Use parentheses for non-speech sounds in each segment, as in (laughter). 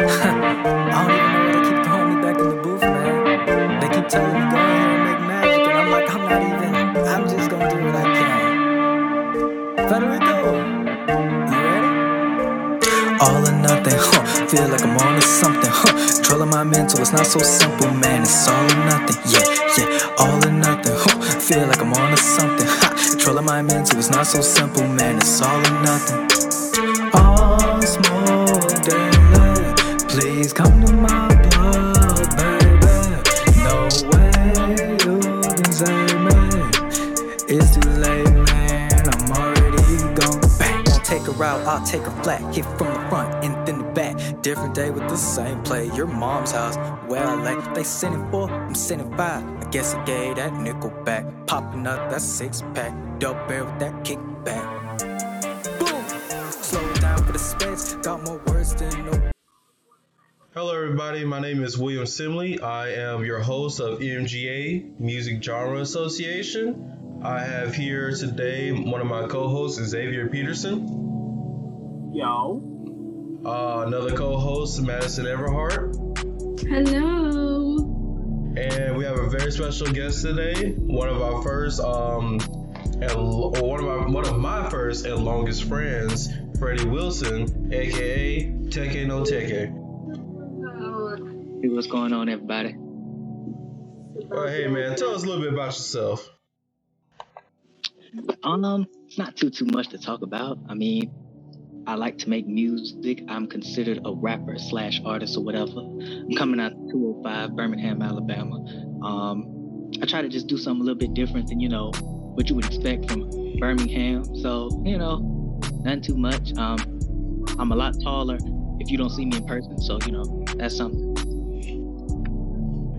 I don't even know why they keep throwing me back in the booth, man. They keep telling me go here and make magic, and I'm like, I'm not even. I'm just gonna do what I can. Federico, you ready? All or nothing, huh? Feel like I'm on to something, huh? Controlling my mental, it's not so simple, man. It's all or nothing, yeah, yeah. All or nothing, huh? Feel like I'm on to something, ha. Controlling my mental, it's not so simple, man. It's all or nothing. Come to my blood, baby. No way you can save me. It's too late, man. I'm already gone. Bang. Won't take her out, I'll take her flat. Hit from the front and then the back. Different day with the same play. Your mom's house, well, like they sending four, I'm sending five. I guess I gave that nickel back. Popping up that six pack. Double barrel with that kickback. Boom. Slow down for the specs. Got more words than no. Hello, everybody. My name is William Simley. I am your host of EMGA Music Genre Association. I have here today one of my co-hosts, Xavier Peterson. Yo. Uh, another co-host, Madison Everhart. Hello. And we have a very special guest today. One of our first, um, and one of my one of my first and longest friends, Freddie Wilson, aka Teki no Teki. What's going on, everybody? Oh, hey man, tell us a little bit about yourself. Um, not too too much to talk about. I mean, I like to make music. I'm considered a rapper slash artist or whatever. I'm coming out of 205 Birmingham, Alabama. Um, I try to just do something a little bit different than you know what you would expect from Birmingham. So you know, nothing too much. Um, I'm a lot taller if you don't see me in person. So you know, that's something.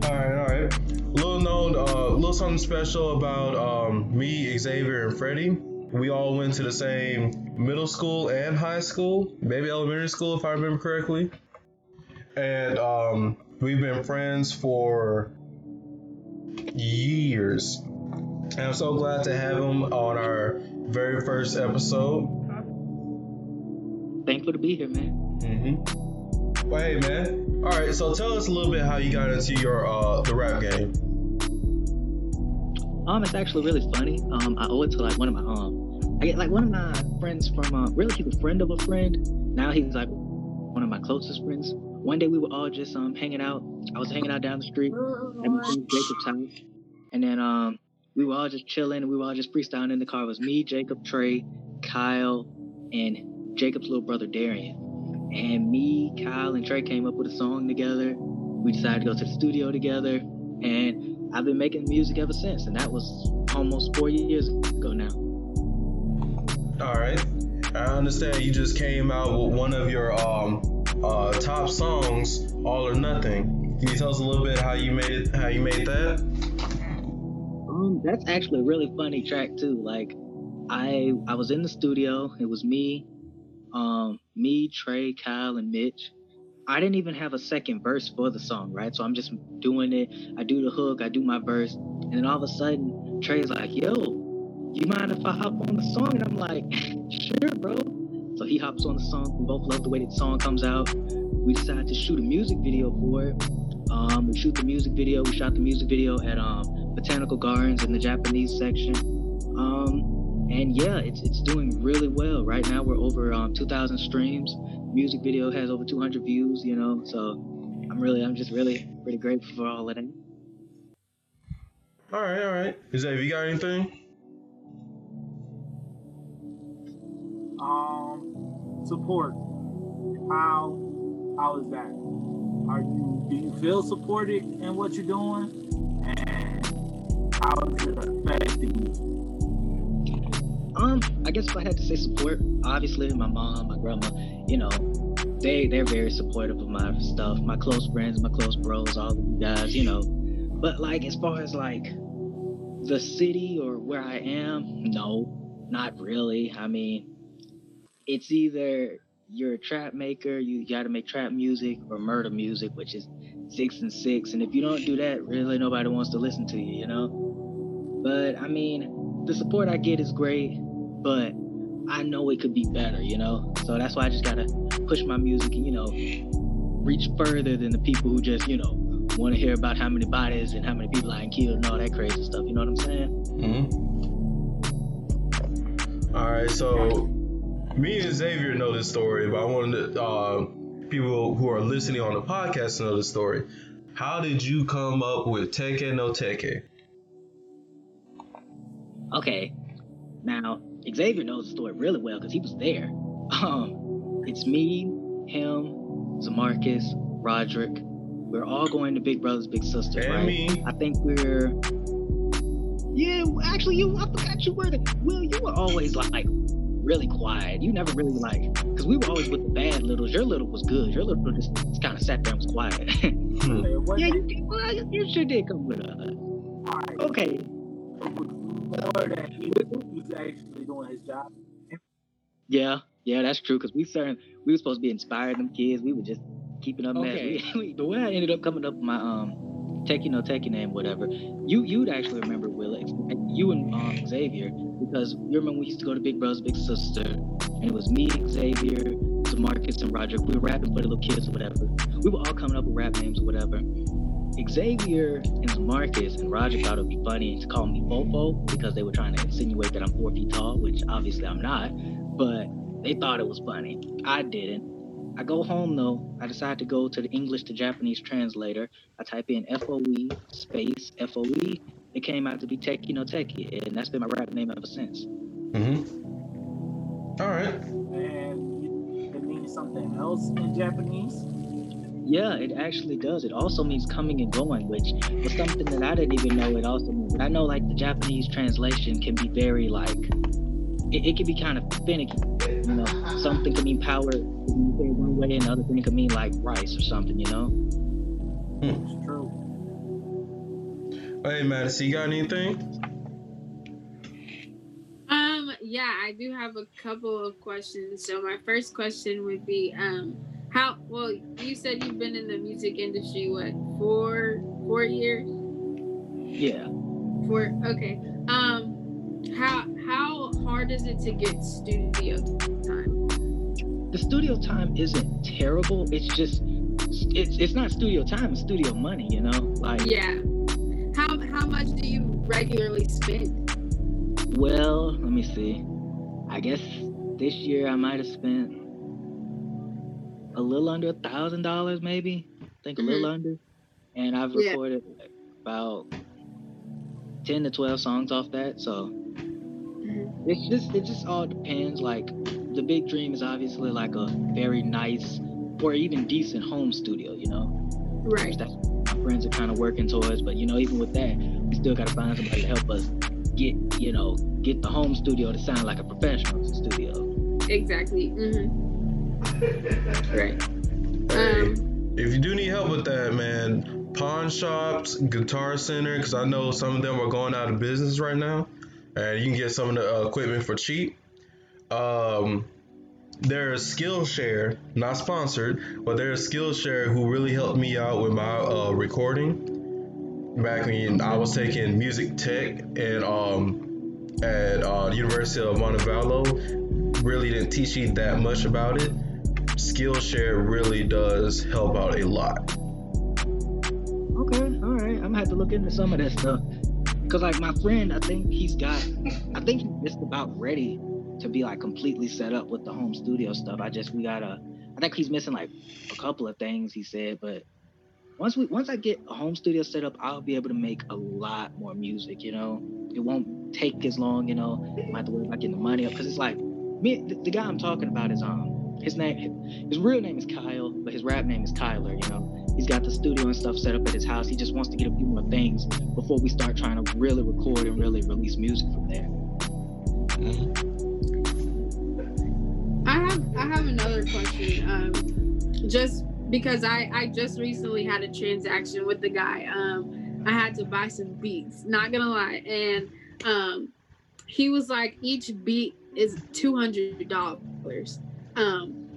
All right, all right. Little known, uh, little something special about um, me, Xavier, and Freddie. We all went to the same middle school and high school, maybe elementary school, if I remember correctly. And um, we've been friends for years. And I'm so glad to have him on our very first episode. Thankful to be here, man. Mm-hmm. Hey, man. All right, so tell us a little bit how you got into your uh, the rap game. Um, it's actually really funny. Um, I owe it to like one of my um, I get like one of my friends from uh, really he's a friend of a friend. Now he's like one of my closest friends. One day we were all just um hanging out. I was hanging out down the street at Jacob's house, and then um we were all just chilling. And we were all just freestyling in the car. It was me, Jacob, Trey, Kyle, and Jacob's little brother Darian. And me, Kyle, and Trey came up with a song together. We decided to go to the studio together, and I've been making music ever since. And that was almost four years ago now. All right. I understand you just came out with one of your um uh top songs, All or Nothing. Can you tell us a little bit how you made it, how you made that? Um, that's actually a really funny track too. Like, I I was in the studio. It was me, um, me, Trey, Kyle, and Mitch. I didn't even have a second verse for the song, right? So I'm just doing it. I do the hook, I do my verse, and then all of a sudden, Trey's like, "Yo, you mind if I hop on the song?" And I'm like, (laughs) "Sure, bro." So he hops on the song. We both love the way the song comes out. We decided to shoot a music video for it. Um, we shoot the music video. We shot the music video at um, Botanical Gardens in the Japanese section. Um, and yeah, it's it's doing really well. Right now we're over um, 2,000 streams. Music video has over 200 views. You know, so I'm really I'm just really really grateful for all of that. All right, all right. Is that, have you got anything? Um, support. How how is that? Are you do you feel supported in what you're doing? And how is it affecting you? Um, I guess if I had to say support, obviously my mom, my grandma, you know, they they're very supportive of my stuff. My close friends, my close bros, all of you guys, you know. But like as far as like the city or where I am, no, not really. I mean, it's either you're a trap maker, you got to make trap music, or murder music, which is six and six. And if you don't do that, really nobody wants to listen to you, you know. But I mean, the support I get is great, but I know it could be better, you know. So that's why I just gotta push my music and you know reach further than the people who just, you know, want to hear about how many bodies and how many people I killed and all that crazy stuff. You know what I'm saying? Mm-hmm. All right, so me and Xavier know this story, but I wanted to, uh, people who are listening on the podcast to know the story. How did you come up with Teki no Teki? Okay, now Xavier knows the story really well because he was there. Um, it's me, him, Zamarcus, Roderick. We're all going to Big Brothers Big Sisters, And right? me. I think we're. Yeah, actually, you. I forgot you were the. Will, you were always like really quiet. You never really like because we were always with the bad littles. Your little was good. Your little just, just kind of sat there and was quiet. (laughs) Hmm. Yeah, you did. Well, you sure did come with us. hard. Okay. More that he was, actually doing his job. Yeah, yeah, that's true. Cause we certain we were supposed to be inspiring them kids. We were just keeping up. Okay. (laughs) We, the way I ended up coming up with my um Teki no Teki name, whatever. You you'd actually remember Will, you and um, Xavier, because you remember we used to go to Big Brothers Big Sister, and it was me, Xavier, Demarcus, and Roger. We were rapping for the little kids or whatever. We were all coming up with rap names or whatever. Xavier and Marcus and Roger thought it would be funny to call me Fofo because they were trying to insinuate that I'm four feet tall, which obviously I'm not but they thought it was funny. I didn't. I go home though. I decide to go to the English to Japanese translator. I type in FOE space FOE. It came out to be Teki no Teki, and that's been my rap name ever since. Mm-hmm. All right. And it means something else in Japanese. Yeah, it actually does. It also means coming and going, which was something that I didn't even know it also means. I know like the Japanese translation can be very like it, it can be kind of finicky. You know, something can mean power can one way, and the other thing can mean like rice or something. You know. It's true. Hey, Madison, you got anything? Um, yeah, I do have a couple of questions. So my first question would be, um, how well you said you've been in the music industry what four four years? Yeah. Four okay. Um how how hard is it to get studio time? the studio time isn't terrible. It's just it's it's not studio time, it's studio money, you know? Like Yeah. How how much do you regularly spend? well, let me see. I guess this year I might have spent a little under a thousand dollars maybe. I think a little under. And I've Yeah. recorded about ten to twelve songs off that. So Mhm. it's just it just all depends. Like the big dream is obviously like a very nice or even decent home studio, you know. Right. That's what my friends are kind of working towards. But you know, even with that, we still gotta find somebody to help us get, you know, get the home studio to sound like a professional studio. Exactly. hmm Right. Hey, Um if you do need help with that, man, pawn shops, guitar center, because I know some of them are going out of business right now, and you can get some of the uh, equipment for cheap. Um, there's Skillshare, not sponsored, but there's Skillshare who really helped me out with my uh, recording back when I was taking music tech and um, at uh, University of Montevallo. Really didn't teach you that much about it. Skillshare really does help out a lot. Okay, all right. I'm gonna have to look into some of that stuff. Cause like my friend, I think he's got, I think he's just about ready to be like completely set up with the home studio stuff. I just we gotta, I think he's missing like a couple of things he said, but once we once I get a home studio set up, I'll be able to make a lot more music. You know, it won't take as long. You know, I might have to worry about getting the money up because it's like me. The, the guy I'm talking about is um his name, his real name is Kyle, but his rap name is Kyler. You know. He's got the studio and stuff set up at his house. He just wants to get a few more things before we start trying to really record and really release music from there. I have I have another question. Um, just because I I just recently had a transaction with the guy. Um, I had to buy some beats. Not gonna lie, and um, he was like, each beat is two hundred dollars. Um,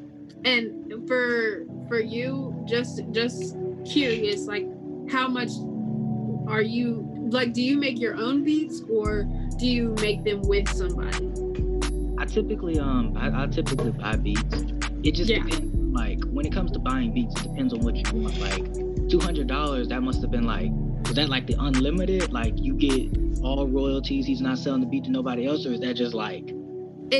and for for you, just just curious, like how much are you like? Do you make your own beats or do you make them with somebody? I typically um I, I typically buy beats. It just Yeah. depends like when it comes to buying beats, it depends on what you want. Like two hundred dollars, that must have been like was that like the unlimited? Like you get all royalties, he's not selling the beat to nobody else, or is that just like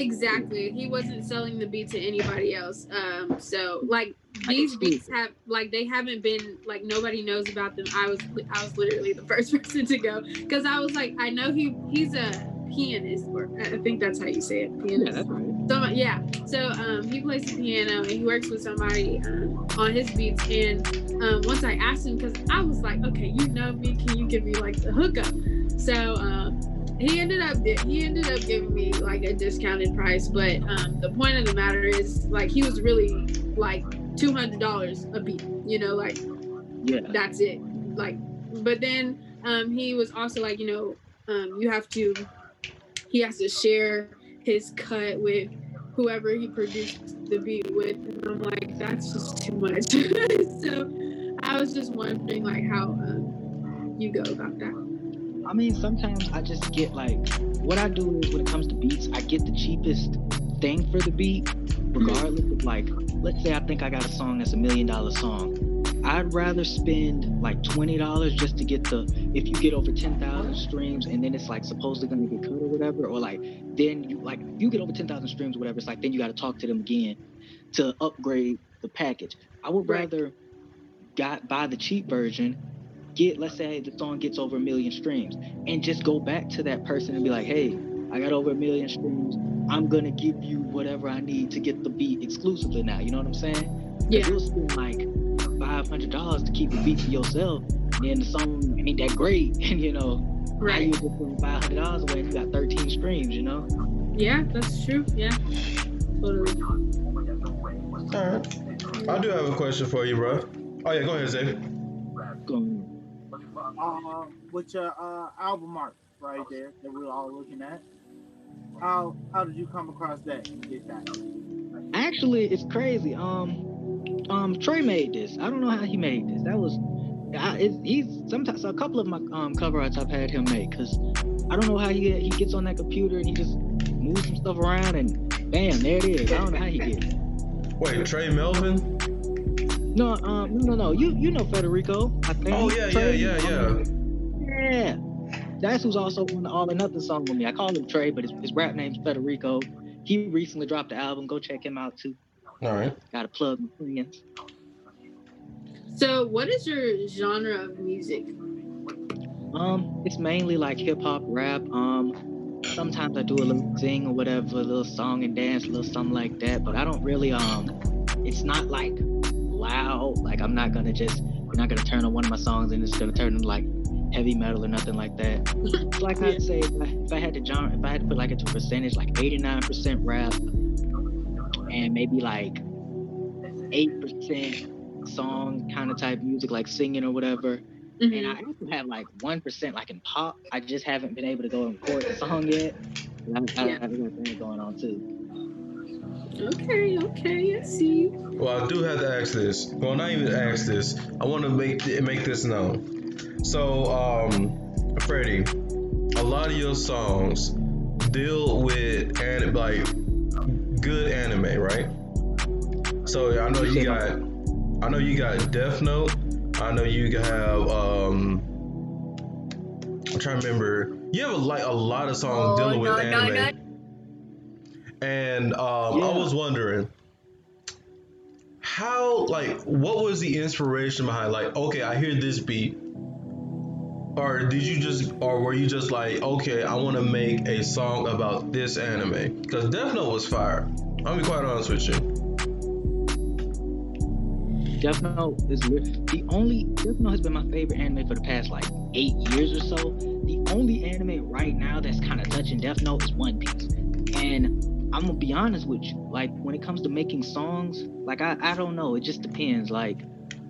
Exactly. He wasn't selling the beat to anybody else. Um, so like these beats have like they haven't been like nobody knows about them. I was I was literally the (laughs) first person to go because I was like I know he he's a pianist or I think that's how you say it pianist. yeah, right. So yeah, so um, he plays the piano and he works with somebody um, on his beats. And um, once I asked him, because I was like, okay, you know me, can you give me like the hookup? So um, he ended up he ended up giving me like a discounted price. But um, the point of the matter is, like, he was really like two hundred dollars a beat. You know, like Yeah. that's it. Like, but then um, he was also like, you know, um, you have to, he has to share his cut with whoever he produced the beat with, and I'm like, that's just too much. (laughs) so I was just wondering like how um, you go about that. I mean, sometimes I just get like what I do is when it comes to beats, I get the cheapest thing for the beat, regardless of like, let's say I think I got a song that's a million dollar song. I'd rather spend like twenty dollars just to get the if you get over ten thousand streams and then it's like supposedly gonna get cut or whatever, or like then you like if you get over ten thousand streams or whatever, it's like then you gotta talk to them again to upgrade the package. I would Right. rather got buy the cheap version, get let's say the song gets over a million streams, and just go back to that person and be like, hey, I got over a million streams. I'm gonna give you whatever I need to get the beat exclusively now. You know what I'm saying Yeah. You'll spend like five hundred dollars to keep the beat for yourself, and then the song ain't that great, (laughs) and you know, now Right. you just putting five hundred dollars away and you got 13 streams. You know? Yeah, that's true. Yeah. Totally. Alright. I do have a question for you, bro. Oh yeah, go ahead, Zay. Going, Uh, with your uh, album art right there that we're all looking at. How how did you come across that and get that? Actually, it's crazy. Um, um, Trey made this. I don't know how he made this. That was, I, it, he's sometimes a couple of my um cover arts I've had him make because I don't know how he he gets on that computer and he just moves some stuff around and bam, there it is. I don't know how he did it. Wait, Trey Melvin? No, um, no, no, no. You you know Federico? I think. Oh yeah, yeah, Trey, yeah, yeah. Yeah. That's who's also on the All or Nothing song with me. I call him Trey, but his, his rap name's Federico. He recently dropped the album. Go check him out too. Alright. Got to plug my friends. So, what is your genre of music? Um, it's mainly like hip hop, rap. Um, sometimes I do a little sing or whatever, a little song and dance, a little something like that. But I don't really um, it's not like loud. Like I'm not gonna just, I'm not gonna turn on one of my songs and it's gonna turn into like heavy metal or nothing like that. It's (laughs) like I'd say if I, if I had to genre, if I had to put like into a percentage, like 89% rap and maybe like 8% song kind of type music, like singing or whatever. And Mhm. I actually have like one percent like in pop. I just haven't been able to go and record the song yet. I, I, Yeah. I going on too. Okay, okay, I see. Well, I do have to ask this. Well, not even ask this. I want to make make this known. So, um, Freddie, a lot of your songs deal with anim- like good anime, right? So I know you got, I know you got Death Note. I know you have, um, I'm trying to remember. You have a, like a lot of songs Oh, dealing with no, no, anime. And um, I was wondering, how like what was the inspiration behind like okay I hear this beat? Or did you just or were you just like okay I want to make a song about this anime? Because Death Note was fire. I'll be quite honest with you. Death Note is the only Death Note has been my favorite anime for the past like eight years or so. The only anime right now that's kind of touching Death Note is One Piece, and I'm gonna be honest with you. Like when it comes to making songs, like I I don't know. It just depends. Like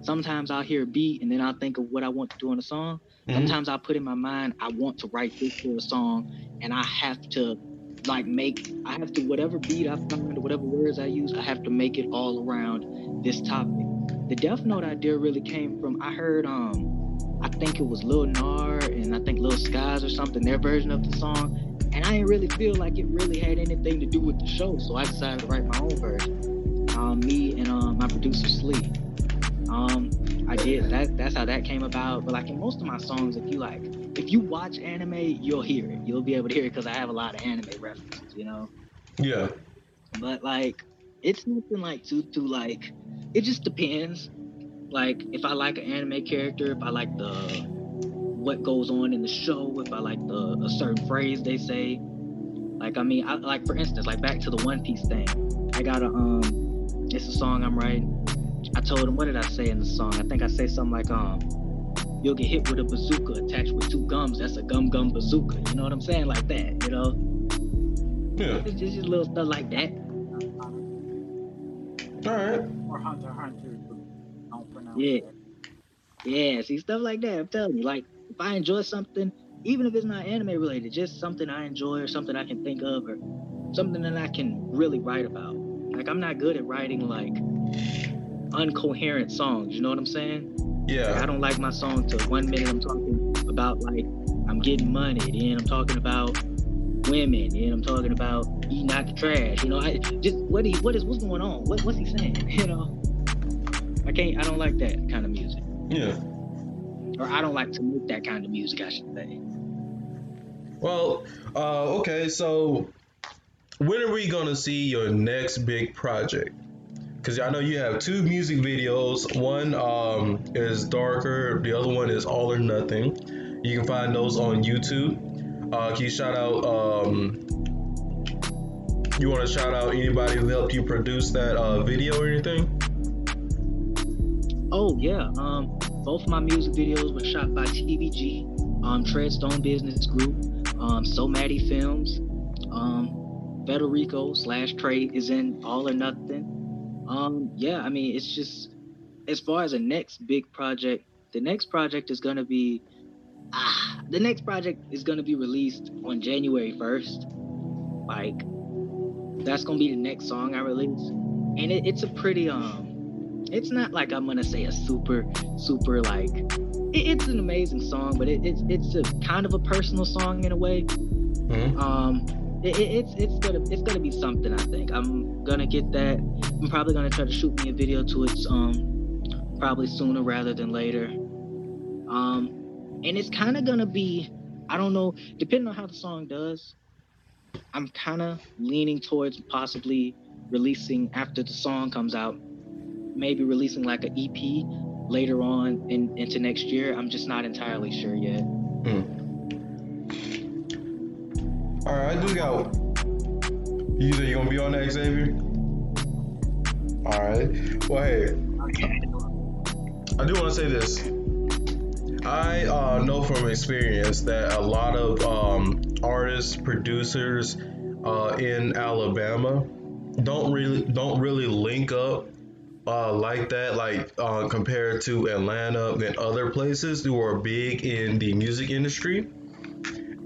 sometimes I'll hear a beat and then I'll think of what I want to do in a song. Mhm. Sometimes I put in my mind I want to write this for a song, and I have to like make I have to whatever beat I find or whatever words I use, I have to make it all around this topic. The Death Note idea really came from I heard um I think it was Lil Nar and I think Lil Skies or something, their version of the song. Didn't really feel like it really had anything to do with the show, so I decided to write my own version. Um, me and um, my producer Slee. Um, I did that. That's how that came about. But like in most of my songs, if you like, if you watch anime, you'll hear it. You'll be able to hear it because I have a lot of anime references. You know. Yeah. But like, it's nothing like too too like. It just depends. Like if I like an anime character, if I like the what goes on in the show, if I like the a certain phrase they say. Like I mean, I, like for instance, like back to the One Piece thing. I got a um, it's a song I'm writing. I told him what did I say in the song? I think I say something like um, you'll get hit with a bazooka attached with two gums. That's a gum gum bazooka. You know what I'm saying? Like that. You know. Yeah. It's just, just little stuff like that. All right. Or Hunter x Hunter. Don't pronounce Yeah. that. Yeah, see stuff like that. I'm telling you, like if I enjoy something, even if it's not anime related, just something I enjoy or something I can think of or something that I can really write about. Like I'm not good at writing like uncoherent songs. You know what I'm saying? Like, I don't like my song to one minute I'm talking about like I'm getting money, then I'm talking about women, then I'm talking about eating out the trash. You know, I just what he what is what's going on? What what's he saying? (laughs) You know, I can't. I don't like that kind of music Yeah. Or I don't like to make that kind of music, I should say. Well, uh, okay. So, when are we gonna see your next big project? Because I know you have two music videos. One um, is darker. The other one is all or nothing. You can find those on YouTube. Uh, can you shout out? Um, you want to shout out anybody who helped you produce that uh, video or anything? Oh yeah, um, both of my music videos were shot by TVG, um, Treadstone Business Group, um, So Maddie Films, um, Federico slash Trey is in All or Nothing. Um, yeah, I mean it's just as far as the next big project, the next project is gonna be ah, the next project is gonna be released on January first. Like that's gonna be the next song I release, and it, it's a pretty um it's not like I'm gonna say a super, super like. It, it's an amazing song, but it, it's it's a kind of a personal song in a way. Mhm. Um, it, it- it's it's gonna it's gonna be something. I think I'm gonna get that. I'm probably gonna try to shoot me a video to it. Um, probably sooner rather than later. Um, and it's kind of gonna be. I don't know. Depending on how the song does, I'm kind of leaning towards possibly releasing after the song comes out maybe releasing like an EP later on in, into next year. I'm just not entirely sure yet. All right, I do got. You said you're gonna be on that, Xavier? All right. Well, hey, I do want to say this. I uh, know from experience that a lot of um, artists, producers uh, in Alabama don't really don't really link up uh, like that, like uh, compared to Atlanta and other places who are big in the music industry.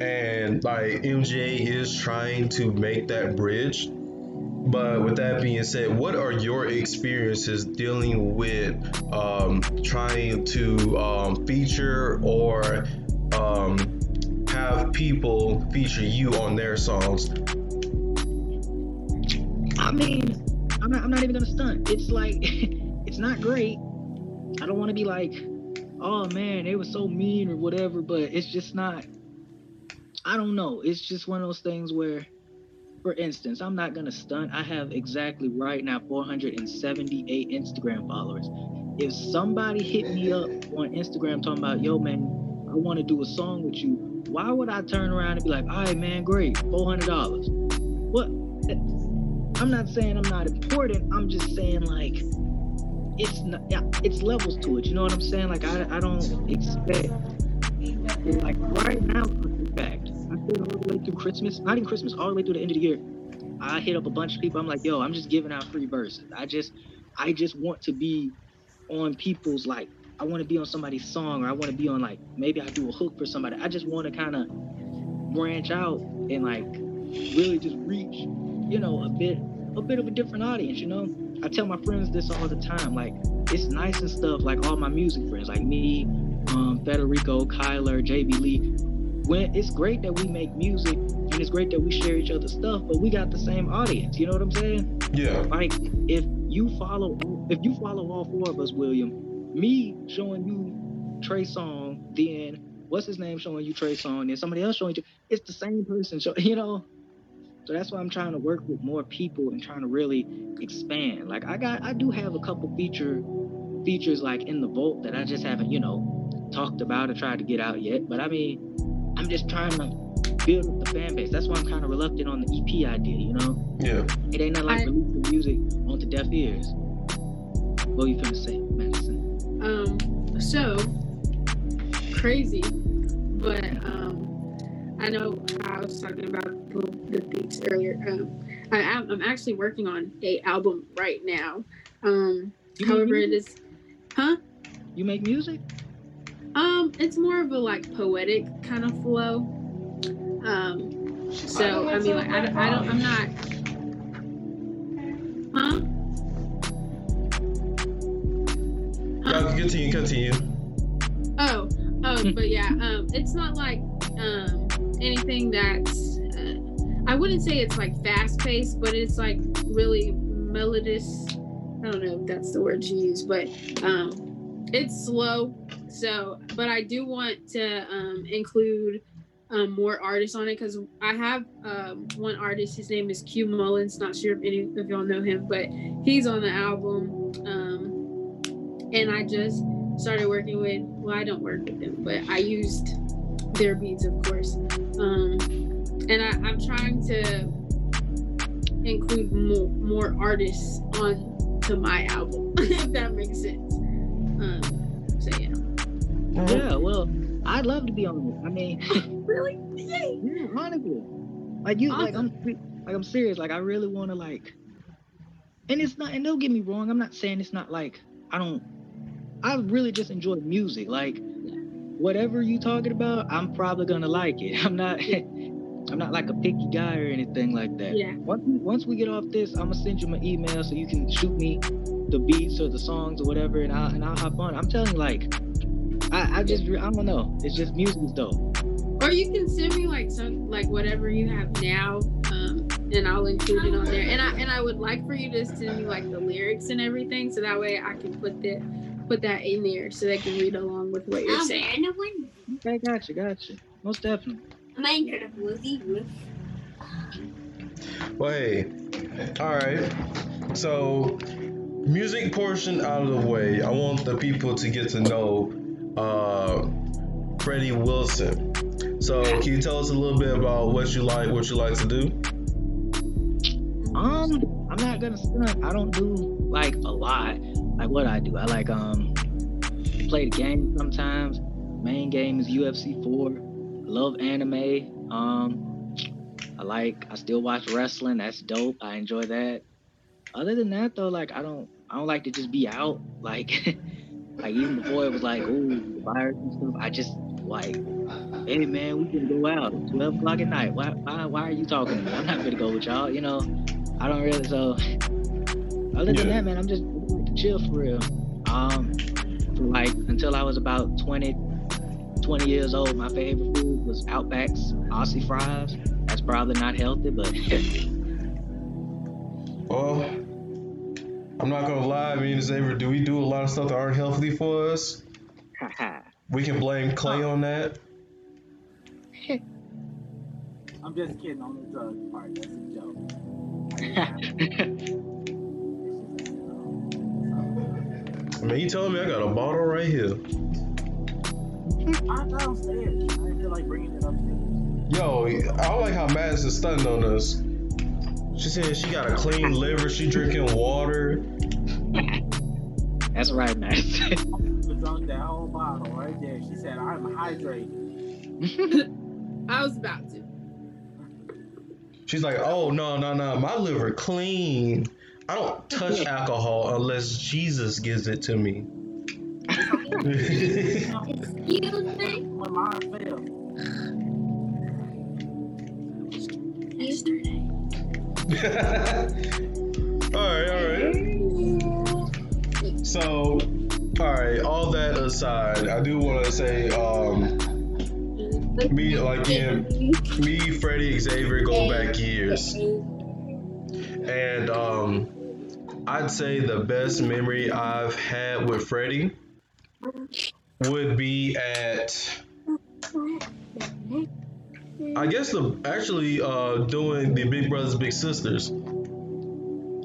And like MJ is trying to make that bridge. But with that being said, what are your experiences dealing with um, trying to um, feature or um, have people feature you on their songs? I mean, I'm not, I'm not even gonna stunt. It's like, (laughs) it's not great. I don't want to be like, oh man, they were so mean or whatever, but it's just not. I don't know. It's just one of those things where, for instance, I'm not gonna stunt. I have exactly right now 478 Instagram followers. If somebody hit me up on Instagram talking about, yo man, I want to do a song with you, why would I turn around and be like, all right man, great, $400? What? I'm not saying I'm not important. I'm just saying like it's not, it's levels to it. You know what I'm saying? Like I, I don't expect like right now. In fact, I said all the way through Christmas, not even Christmas, all the way through the end of the year. I hit up a bunch of people. I'm like, yo, I'm just giving out free verses. I just, I just want to be on people's like, I want to be on somebody's song, or I want to be on like maybe I do a hook for somebody. I just want to kind of branch out and like really just reach, you know, a bit a bit of a different audience, you know. I tell my friends this all the time. Like, it's nice and stuff, like all my music friends, like me, um, Federico, Kyler, JB Lee. When it's great that we make music and it's great that we share each other's stuff, but we got the same audience, you know what I'm saying? Yeah. Like, if you follow if you follow all four of us, William, me showing you Trey song, then what's his name showing you Trey song, then somebody else showing you, it's the same person. Show, (laughs) you know. So that's why I'm trying to work with more people and trying to really expand. Like I got, I do have a couple feature features like in the vault that I just haven't, you know, talked about or tried to get out yet. But I mean, I'm just trying to build up the fan base. That's why I'm kind of reluctant on the EP idea. You know, Yeah. it ain't not like I- releasing music onto deaf ears. What are you finna say, Madison? Um, so crazy, but um, I know I was talking about the, the beats earlier. Um, I am I'm actually working on a album right now. Um, You however, it music? is, huh? You make music? Um, it's more of a like poetic kind of flow. Um, so I mean, like I, don't- I don't, I'm not, huh? Huh? Y'all continue, continue. Oh, oh, but yeah, um, it's not like um anything that's. Uh, I wouldn't say it's like fast paced, but it's like really melodious. I don't know if that's the word to use, but um, it's slow. So, but I do want to um, include um, more artists on it because I have um, one artist. His name is Q Mullins. Not sure if any of y'all know him, but he's on the album. Um, and I just started working with. Well, I don't work with them, but I used their beats, of course. Um, and I, I'm trying to include more more artists on to my album, (laughs) if that makes sense. Um, so yeah. Yeah. Well, I'd love to be on it. I mean. (laughs) Really? Yay! Yeah, honestly. Like you, like I'm, like I'm serious. Like I really want to like, and it's not. And don't get me wrong. I'm not saying it's not like I don't. I really just enjoy music. Like whatever you talking about, I'm probably gonna like it. (laughs) I'm not. (laughs) I'm not like a picky guy or anything like that. Yeah. Once we, once we get off this, I'm gonna send you my email so you can shoot me the beats or the songs or whatever, and I'll and I'll hop on. I'm telling you, like, I, I just I don't know. It's just music is dope. Or you can send me like some like whatever you have now, um, and I'll include it on there. And I and I would like for you to send me like the lyrics and everything, so that way I can put that put that in there, so they can read along with what you're saying. Okay, gotcha, gotcha. Most definitely. Well, hey, all right. So, music portion out of the way. I want the people to get to know uh, Freddie Wilson. So, can you tell us a little bit about what you like, what you like to do? Um, I'm not gonna stunt. I don't do like a lot. Like what I do, I like um play the game sometimes. Main game is UFC 4. Love anime. Um, I like. I still watch wrestling. That's dope. I enjoy that. Other than that, though, like I don't. I don't like to just be out. (laughs) Like, like even before it was like, ooh, the virus and stuff. I just like, hey man, we can go out. It's 12 o'clock at night. Why, why, why are you talking to me? I'm not gonna go with y'all. You know, I don't really. So, other than Yeah. that, man, I'm just chill for real. Um, like until I was about 20, 20 years old, my favorite food was Outback's Aussie fries. That's probably not healthy, but (laughs) Well, I'm not gonna lie, me and Xavier, do we do a lot of stuff that aren't healthy for us? (laughs) We can blame Clay on that. (laughs) I'm just kidding on the drug part. That's a joke. I mean, you telling me I got a bottle right here. I'm downstairs. I didn't feel like bringing it upstairs. Yo, I like how Madison stunned on us. She said she got a clean liver. She drinking water. (laughs) That's right, man. I (laughs) drunk that whole bottle right there. She said, I'm hydrated. (laughs) I was about to. She's like, oh no, no, no, my liver clean. I don't touch alcohol unless Jesus gives it to me. When mine failed. all right, all right. So, all right. All that aside, I do want to say, um, me like him, me, Freddie, Xavier go back years, and um, I'd say the best memory I've had with Freddie would be at I guess the actually uh, doing the Big Brothers Big Sisters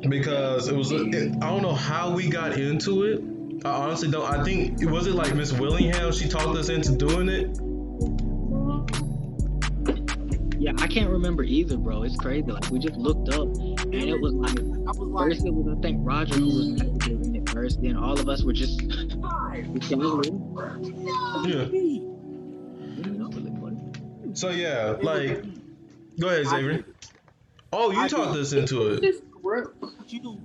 because it was it, I don't know how we got into it. I honestly don't. I think it was it like Miss Willingham? She talked us into doing it. Yeah, I can't remember either, bro. It's crazy. Like we just looked up, and it was like I was like, first it was I think Roger who was navigating it first. Then all of us were just. (laughs) Yeah. So yeah, like, go ahead, Xavier. Oh, you I talked do. us into it. Not you,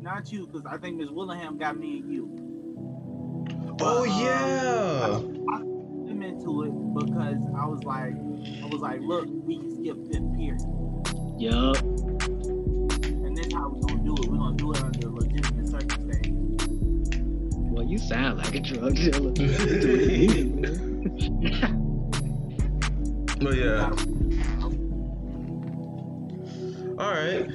not you, because I think Miss Willingham got me and you. Oh Uh, yeah. I'm into it because I was like, I was like, look, we can skip fifth period, Yup. And how we gonna do it. We're gonna do it under legitimate circumstances. Well, you sound like a drug dealer. (laughs) But yeah. All right.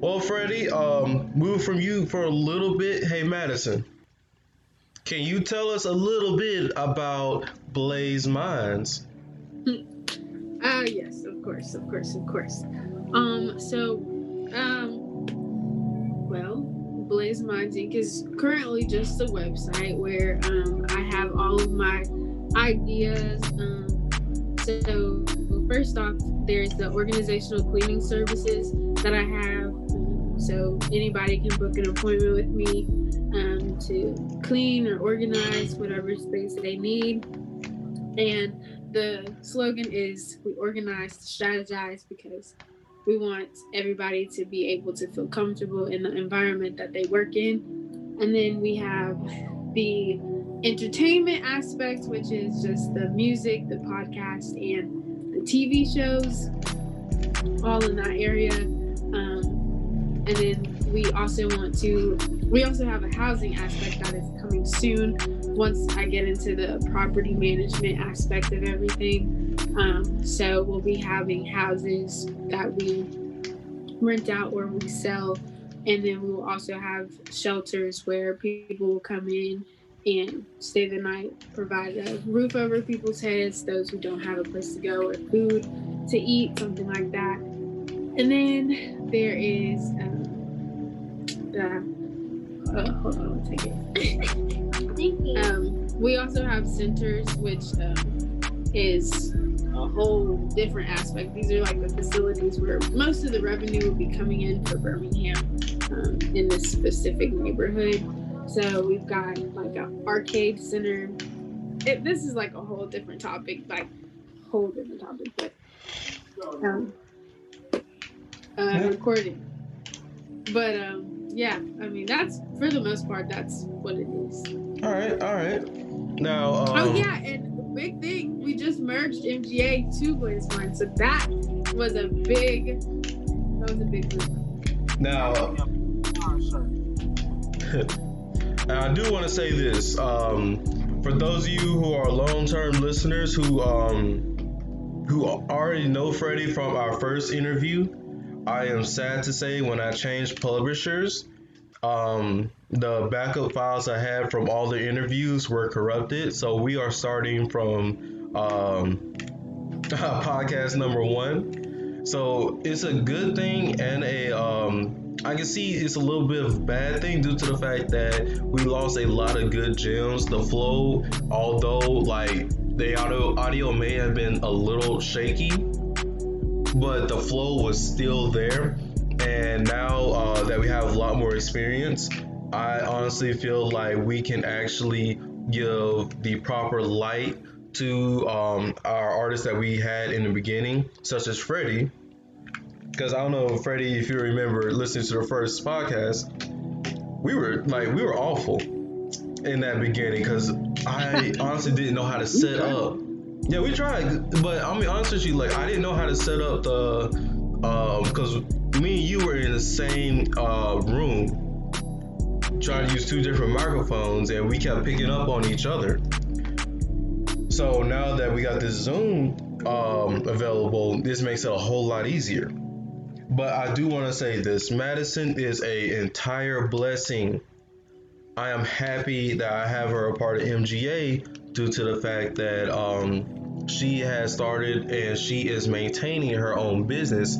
Well, Freddie, um, move from you for a little bit. Hey, Madison, can you tell us a little bit about Blaze Minds? (laughs) Ah, yes, of course, of course, of course. Um, so, um, well, Blaze Inc. is currently just a website where um, I have all of my ideas. Um, so, first off, there's the organizational cleaning services that I have. So, anybody can book an appointment with me um, to clean or organize whatever space they need. And the slogan is we organize to strategize because we want everybody to be able to feel comfortable in the environment that they work in and then we have the entertainment aspect which is just the music the podcast and the tv shows all in that area um, and then we also want to we also have a housing aspect that is coming soon once I get into the property management aspect of everything. Um, so we'll be having houses that we rent out or we sell, and then we will also have shelters where people will come in and stay the night, provide a roof over people's heads, those who don't have a place to go or food to eat, something like that. And then there is um, the uh, hold on, take it. (laughs) Um, we also have centers, which um, is whole different aspect. These are like the facilities where most of the revenue will be coming in for Birmingham um, in this specific neighborhood. So we've got like an arcade center. It, this is like a whole different topic, like whole different topic, but um, uh, recording. But um, yeah, I mean that's for the most part that's what it is. All right, all right. Now, um, Oh yeah, and big thing, we just merged MGA to Blaze One, so that was a big, that was a big move. now. (laughs) And (laughs) I do want to say this um, for those of you who are long-term listeners who um, who already know Freddie from our first interview. I am sad to say when I changed publishers, um, the backup files I had from all the interviews were corrupted. So we are starting from um, (laughs) podcast number one. So it's a good thing and a um, I can see it's a little bit of bad thing due to the fact that we lost a lot of good gems. The flow, although like the audio audio may have been a little shaky, but the flow was still there. And now uh, that we have a lot more experience, I honestly feel like we can actually give the proper light to um, our artists that we had in the beginning, such as Freddie. Because I don't know, Freddie, if you remember listening to the first podcast, we were like, we were awful in that beginning because I (laughs) honestly didn't know how to set up. Yeah, we tried, but I mean, honestly, with you, like, I didn't know how to set up the, um, because me and you were in the same uh, room trying to use two different microphones and we kept picking up on each other. So now that we got this Zoom um, available, this makes it a whole lot easier. But I do want to say this: Madison is a entire blessing. I am happy that I have her a part of MGA due to the fact that um, she has started and she is maintaining her own business,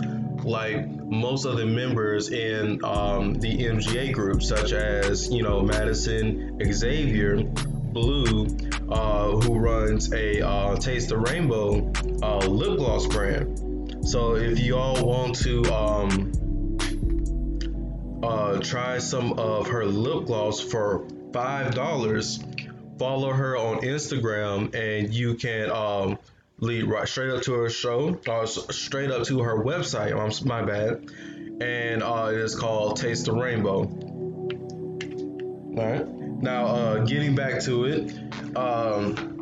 like most of the members in um, the MGA group, such as you know Madison, Xavier, Blue, uh, who runs a uh, Taste the Rainbow uh, lip gloss brand. So if you all want to um, uh, try some of her lip gloss for five dollars, follow her on Instagram, and you can um, lead right straight up to her show, uh, straight up to her website. I'm my bad, and uh, it is called Taste the Rainbow. All right. Now, uh, getting back to it. Um,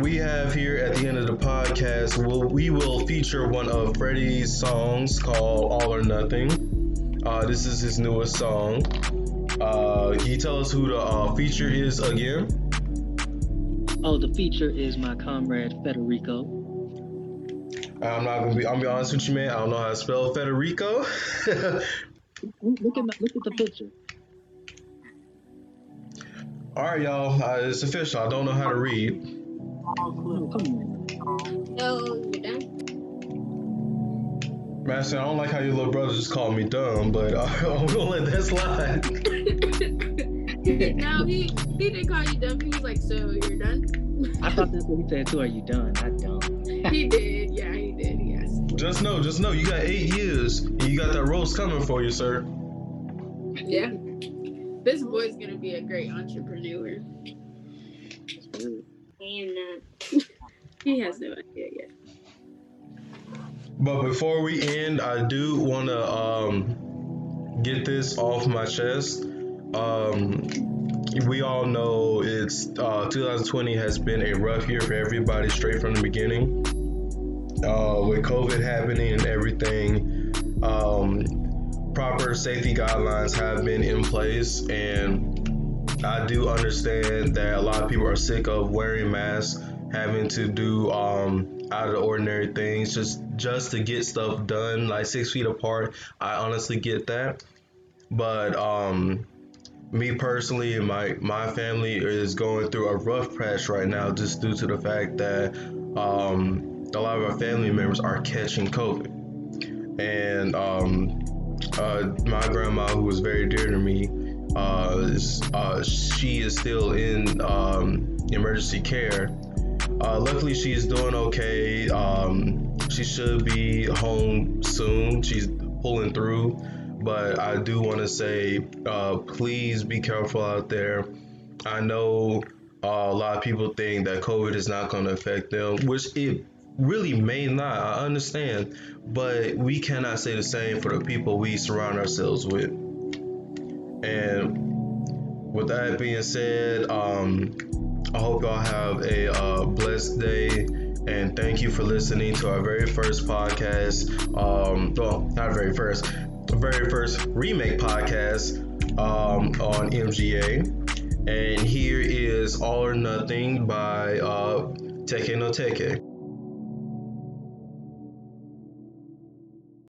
we have here at the end of the podcast, we'll, we will feature one of Freddie's songs called All or Nothing. Uh, this is his newest song. Uh, can you tell us who the uh, feature is again? Oh, the feature is my comrade Federico. I'm not gonna be. I'm gonna be honest with you, man. I don't know how to spell Federico. (laughs) look at my, look at the picture. All right, y'all. Uh, it's official. I don't know how to read. Oh, come on. So you're done. Master, I don't like how your little brother just called me dumb, but uh, (laughs) I'm gonna let that slide. no, he he didn't call you dumb. He was like, "So you're done." I thought that's what he said too. Are you done? Not dumb. he (laughs) he did. Yes. Just know, just know, you got eight years, and you got that roast coming for you, sir. Yeah. This boy's gonna be a great entrepreneur. And uh, (laughs) he has no idea yet. But before we end, I do want to um, get this off my chest. Um, we all know it's uh, 2020 has been a rough year for everybody straight from the beginning. Uh, with COVID happening and everything, um, proper safety guidelines have been in place, and I do understand that a lot of people are sick of wearing masks, having to do um, out of the ordinary things just just to get stuff done, like six feet apart. I honestly get that, but um, me personally and my my family is going through a rough patch right now, just due to the fact that um, a lot of our family members are catching COVID, and um, uh, my grandma, who was very dear to me uh, uh, she is still in um, emergency care. Uh, luckily, she's doing okay. Um, she should be home soon. She's pulling through. But I do want to say, uh, please be careful out there. I know uh, a lot of people think that COVID is not going to affect them, which it really may not. I understand. But we cannot say the same for the people we surround ourselves with. And with that being said, um, I hope y'all have a uh, blessed day. And thank you for listening to our very first podcast. Um, well, not very first, very first remake podcast um, on MGA. And here is All or Nothing by uh, Teki no Teki.